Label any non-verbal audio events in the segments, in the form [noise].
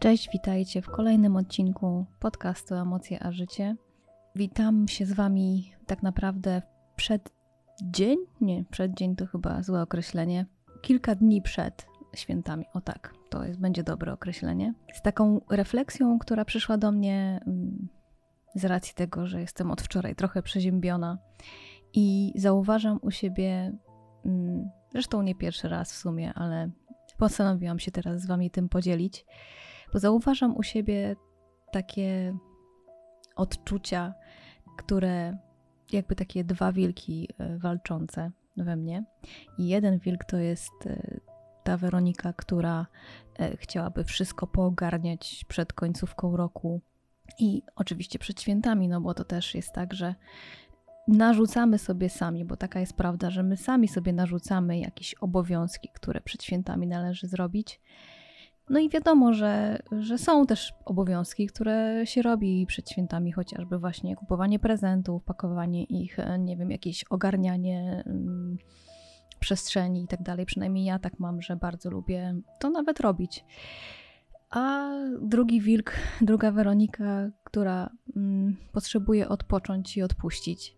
Cześć, witajcie w kolejnym odcinku podcastu Emocje a Życie. Witam się z Wami tak naprawdę przed dzień, nie, przed dzień to chyba złe określenie, kilka dni przed świętami. O tak, to jest, będzie dobre określenie. Z taką refleksją, która przyszła do mnie mm, z racji tego, że jestem od wczoraj trochę przeziębiona i zauważam u siebie, mm, zresztą nie pierwszy raz w sumie, ale postanowiłam się teraz z Wami tym podzielić bo zauważam u siebie takie odczucia, które jakby takie dwa wilki e, walczące we mnie. I jeden wilk to jest e, ta Weronika, która e, chciałaby wszystko poogarniać przed końcówką roku i oczywiście przed świętami, no bo to też jest tak, że narzucamy sobie sami, bo taka jest prawda, że my sami sobie narzucamy jakieś obowiązki, które przed świętami należy zrobić no i wiadomo, że, że są też obowiązki, które się robi przed świętami, chociażby właśnie kupowanie prezentów, pakowanie ich, e, nie wiem, jakieś ogarnianie mm, przestrzeni i tak dalej. Przynajmniej ja tak mam, że bardzo lubię to nawet robić. A drugi wilk, druga Weronika, która mm, potrzebuje odpocząć i odpuścić,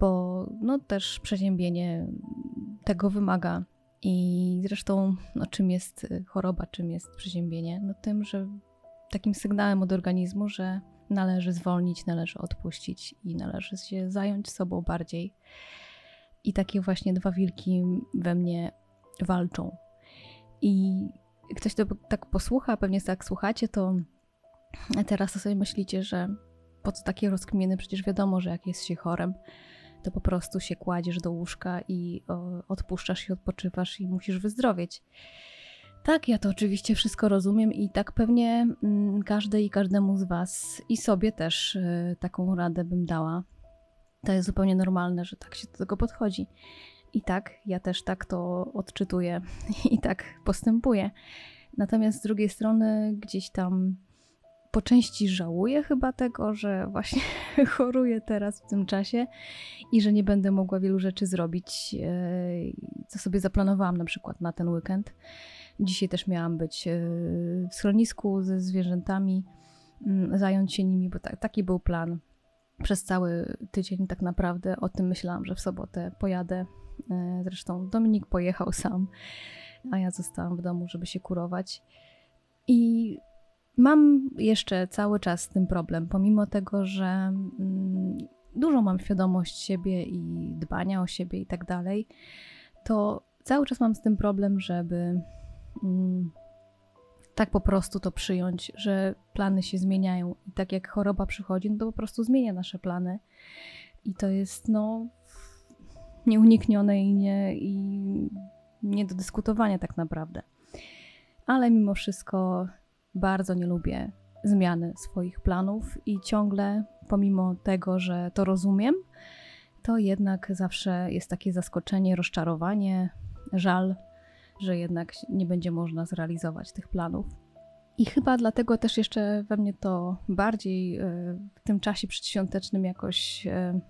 bo no też przeziębienie tego wymaga i zresztą, no, czym jest y, choroba, czym jest przeziębienie? No tym, że takim sygnałem od organizmu, że należy zwolnić, należy odpuścić i należy się zająć sobą bardziej. I takie właśnie dwa wilki we mnie walczą. I ktoś to tak posłucha, pewnie tak słuchacie, to teraz sobie myślicie, że po co takie rozkminy? Przecież wiadomo, że jak jest się chorem, to po prostu się kładziesz do łóżka i o, odpuszczasz i odpoczywasz i musisz wyzdrowieć. Tak, ja to oczywiście wszystko rozumiem i tak pewnie mm, każdej i każdemu z Was i sobie też y, taką radę bym dała. To jest zupełnie normalne, że tak się do tego podchodzi. I tak, ja też tak to odczytuję [laughs] i tak postępuję. Natomiast z drugiej strony gdzieś tam po części żałuję chyba tego, że właśnie [laughs] choruję teraz w tym czasie i że nie będę mogła wielu rzeczy zrobić, e, co sobie zaplanowałam na przykład na ten weekend. Dzisiaj też miałam być e, w schronisku ze zwierzętami, mm, zająć się nimi, bo taki był plan. Przez cały tydzień tak naprawdę o tym myślałam, że w sobotę pojadę. E, zresztą Dominik pojechał sam, a ja zostałam w domu, żeby się kurować. I Mam jeszcze cały czas z tym problem, pomimo tego, że mm, dużo mam świadomość siebie i dbania o siebie i tak dalej, to cały czas mam z tym problem, żeby mm, tak po prostu to przyjąć, że plany się zmieniają i tak jak choroba przychodzi, no to po prostu zmienia nasze plany. I to jest no nieuniknione i nie, i nie do dyskutowania tak naprawdę. Ale mimo wszystko bardzo nie lubię zmiany swoich planów i ciągle, pomimo tego, że to rozumiem, to jednak zawsze jest takie zaskoczenie, rozczarowanie, żal, że jednak nie będzie można zrealizować tych planów. I chyba dlatego też jeszcze we mnie to bardziej e, w tym czasie przedświątecznym jakoś e,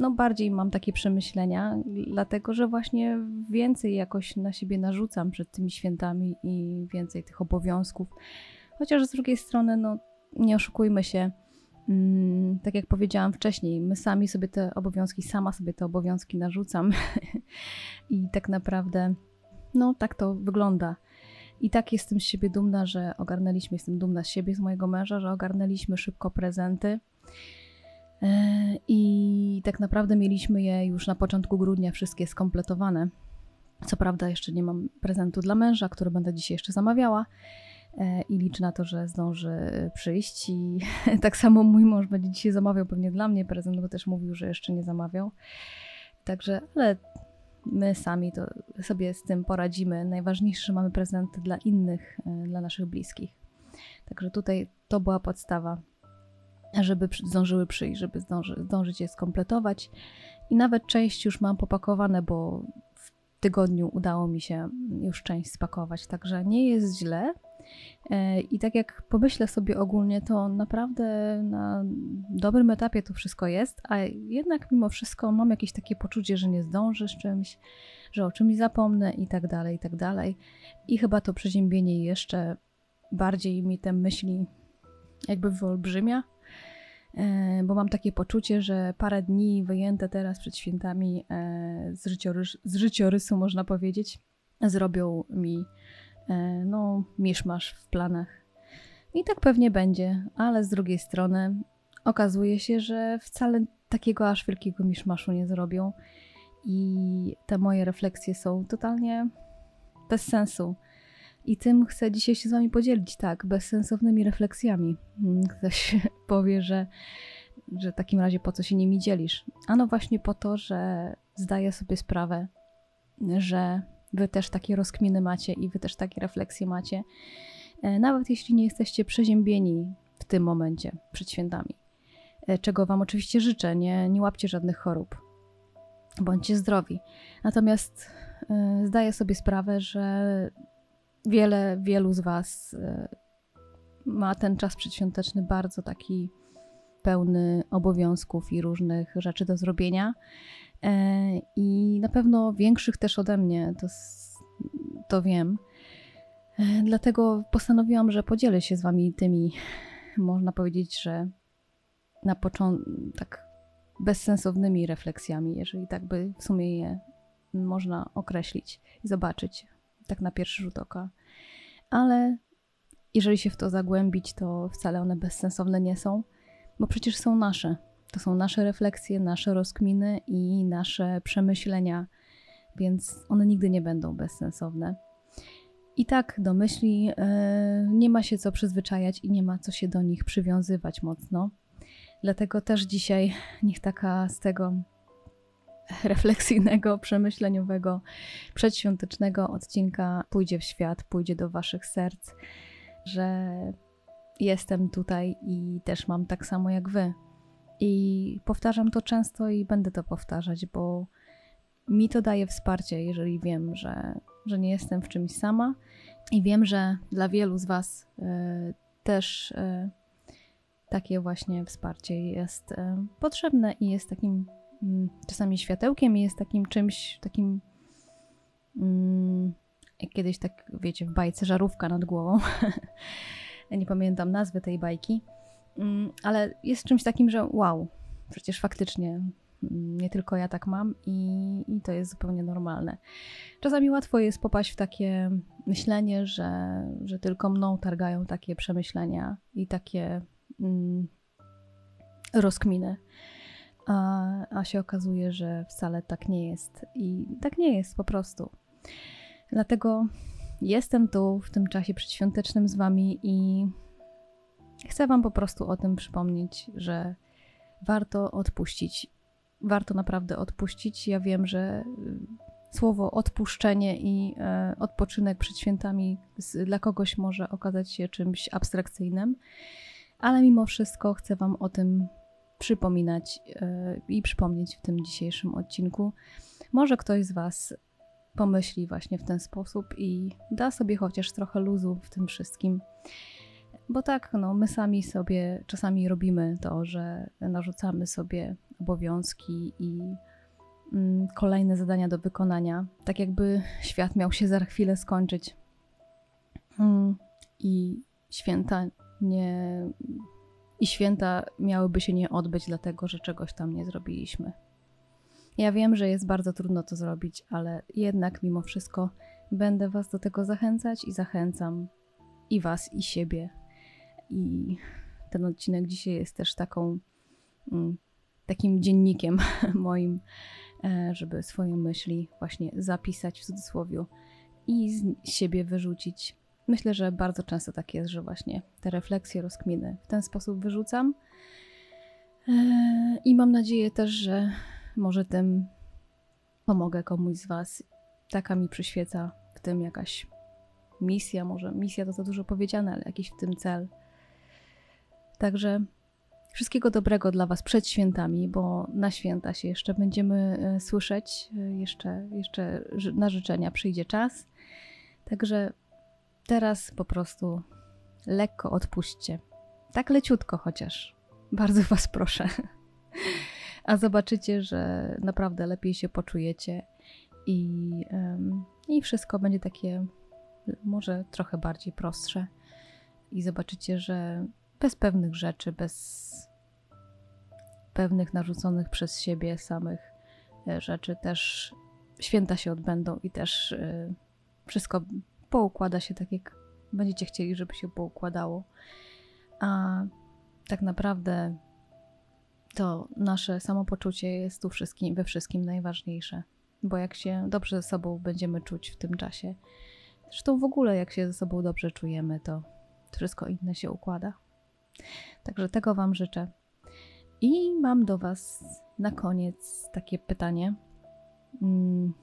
no bardziej mam takie przemyślenia, dlatego że właśnie więcej jakoś na siebie narzucam przed tymi świętami i więcej tych obowiązków. Chociaż z drugiej strony, no nie oszukujmy się, mm, tak jak powiedziałam wcześniej, my sami sobie te obowiązki, sama sobie te obowiązki narzucam [laughs] i tak naprawdę, no tak to wygląda. I tak jestem z siebie dumna, że ogarnęliśmy, jestem dumna z siebie, z mojego męża, że ogarnęliśmy szybko prezenty. E, I tak naprawdę mieliśmy je już na początku grudnia wszystkie skompletowane. Co prawda, jeszcze nie mam prezentu dla męża, który będę dzisiaj jeszcze zamawiała e, i liczę na to, że zdąży przyjść. I [laughs] tak samo mój mąż będzie dzisiaj zamawiał pewnie dla mnie prezent, bo też mówił, że jeszcze nie zamawiał. Także, ale my sami to sobie z tym poradzimy. Najważniejsze, że mamy prezenty dla innych, e, dla naszych bliskich. Także tutaj to była podstawa żeby zdążyły przyjść, żeby zdąży, zdążyć je skompletować. I nawet część już mam popakowane, bo w tygodniu udało mi się już część spakować, także nie jest źle. E, I tak jak pomyślę sobie ogólnie, to naprawdę na dobrym etapie to wszystko jest, a jednak mimo wszystko mam jakieś takie poczucie, że nie zdążę z czymś, że o czymś zapomnę i tak dalej, i tak dalej. I chyba to przeziębienie jeszcze bardziej mi te myśli jakby wyolbrzymia, bo mam takie poczucie, że parę dni wyjęte teraz przed świętami e, z, życiorys z życiorysu, można powiedzieć, zrobią mi e, no, miszmasz w planach. I tak pewnie będzie, ale z drugiej strony okazuje się, że wcale takiego aż wielkiego miszmaszu nie zrobią i te moje refleksje są totalnie bez sensu. I tym chcę dzisiaj się z Wami podzielić, tak, bezsensownymi refleksjami. Mm, ktoś [laughs] powie, że, że w takim razie po co się nimi dzielisz? Ano właśnie po to, że zdaję sobie sprawę, że Wy też takie rozkminy macie i Wy też takie refleksje macie, e, nawet jeśli nie jesteście przeziębieni w tym momencie przed świętami. E, czego Wam oczywiście życzę, nie, nie łapcie żadnych chorób. Bądźcie zdrowi. Natomiast e, zdaję sobie sprawę, że wiele, wielu z Was e, ma ten czas przedświąteczny bardzo taki pełny obowiązków i różnych rzeczy do zrobienia. I na pewno większych też ode mnie, to, to wiem. Dlatego postanowiłam, że podzielę się z Wami tymi, można powiedzieć, że na początku tak bezsensownymi refleksjami, jeżeli tak by w sumie je można określić i zobaczyć tak na pierwszy rzut oka. Ale jeżeli się w to zagłębić, to wcale one bezsensowne nie są, bo przecież są nasze. To są nasze refleksje, nasze rozkminy i nasze przemyślenia, więc one nigdy nie będą bezsensowne. I tak do myśli yy, nie ma się co przyzwyczajać i nie ma co się do nich przywiązywać mocno. Dlatego też dzisiaj niech taka z tego refleksyjnego, przemyśleniowego, przedświątecznego odcinka pójdzie w świat, pójdzie do Waszych serc, że jestem tutaj i też mam tak samo jak Wy. I powtarzam to często i będę to powtarzać, bo mi to daje wsparcie, jeżeli wiem, że, że nie jestem w czymś sama i wiem, że dla wielu z Was y, też. Y, takie właśnie wsparcie jest e, potrzebne i jest takim czasami światełkiem i jest takim czymś takim mm, jak kiedyś tak, wiecie, w bajce żarówka nad głową. [laughs] nie pamiętam nazwy tej bajki, mm, ale jest czymś takim, że wow, przecież faktycznie nie tylko ja tak mam i, i, to jest zupełnie normalne. Czasami łatwo jest popaść w takie myślenie, że, że tylko mną targają takie przemyślenia i takie mm, rozkminy. A, a się okazuje, że wcale tak nie jest. I tak nie jest po prostu. Dlatego jestem tu w tym czasie przedświątecznym z Wami i chcę Wam po prostu o tym przypomnieć, że warto odpuścić. Warto naprawdę odpuścić. Ja wiem, że y, słowo odpuszczenie i e, odpoczynek przed świętami z, dla kogoś może okazać się czymś abstrakcyjnym ale mimo wszystko chcę Wam o tym przypominać yy, i przypomnieć w tym dzisiejszym odcinku. Może ktoś z Was pomyśli właśnie w ten sposób i da sobie chociaż trochę luzu w tym wszystkim. Bo tak, no, my sami sobie czasami robimy to, że narzucamy sobie obowiązki i mm, kolejne zadania do wykonania, tak jakby świat miał się za chwilę skończyć. Mm, I święta nie. I święta miałyby się nie odbyć, dlatego że czegoś tam nie zrobiliśmy. Ja wiem, że jest bardzo trudno to zrobić, ale jednak mimo wszystko będę Was do tego zachęcać i zachęcam i Was, i siebie. I ten odcinek dzisiaj jest też taką, mm, takim dziennikiem [laughs] moim, e, żeby swoje myśli właśnie zapisać w cudzysłowie i z siebie wyrzucić Myślę, że bardzo często tak jest, że właśnie te refleksje, rozkminy w ten sposób wyrzucam. E, I mam nadzieję też, że może tym pomogę komuś z Was. Taka mi przyświeca w tym jakaś misja, może misja to za dużo powiedziane, ale jakiś w tym cel. Także wszystkiego dobrego dla Was przed świętami, bo na święta się jeszcze będziemy e, słyszeć, e, jeszcze, jeszcze na życzenia przyjdzie czas. Także Teraz po prostu lekko odpuśćcie. Tak leciutko chociaż. Bardzo Was proszę. A zobaczycie, że naprawdę lepiej się poczujecie i, i wszystko będzie takie może trochę bardziej prostsze. i zobaczycie, że bez pewnych rzeczy, bez pewnych narzuconych przez siebie samych e, rzeczy też święta się odbędą i też y, wszystko poukłada się tak, jak będziecie chcieli, żeby się poukładało. A tak naprawdę to nasze samopoczucie jest tu wszystkim, we wszystkim najważniejsze. Bo jak się dobrze ze sobą będziemy czuć w tym czasie, zresztą w ogóle jak się ze sobą dobrze czujemy, to wszystko inne się układa. Także tego Wam życzę. I mam do Was na koniec takie pytanie. Mm,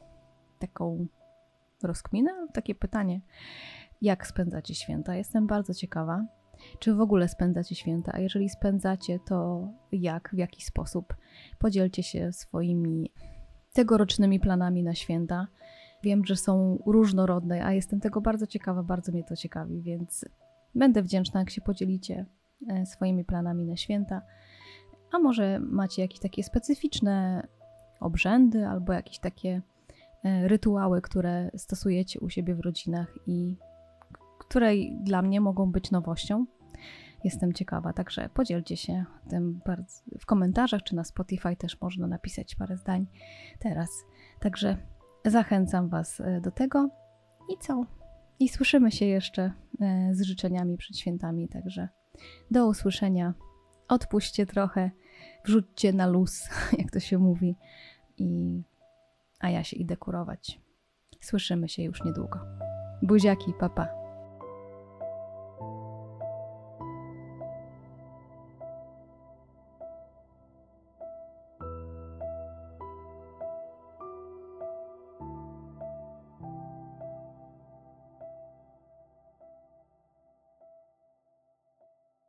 taką rozkminę, takie pytanie. Jak spędzacie święta? Jestem bardzo ciekawa. Czy w ogóle spędzacie święta? A jeżeli spędzacie, to jak, w jaki sposób? Podzielcie się swoimi tegorocznymi planami na święta. Wiem, że są różnorodne, a jestem tego bardzo ciekawa, bardzo mnie to ciekawi, więc będę wdzięczna, jak się podzielicie e, swoimi planami na święta. A może macie jakieś takie specyficzne obrzędy albo jakieś takie rytuały, które stosujecie u siebie w rodzinach i które dla mnie mogą być nowością. Jestem ciekawa, także podzielcie się tym w komentarzach, czy na Spotify też można napisać parę zdań teraz. Także zachęcam Was e, do tego i co? I słyszymy się jeszcze e, z życzeniami przed świętami, także do usłyszenia. Odpuśćcie trochę, wrzućcie na luz, [laughs] jak to się mówi, i a ja się idę kurować. Słyszymy się już niedługo. Buziaki, papa.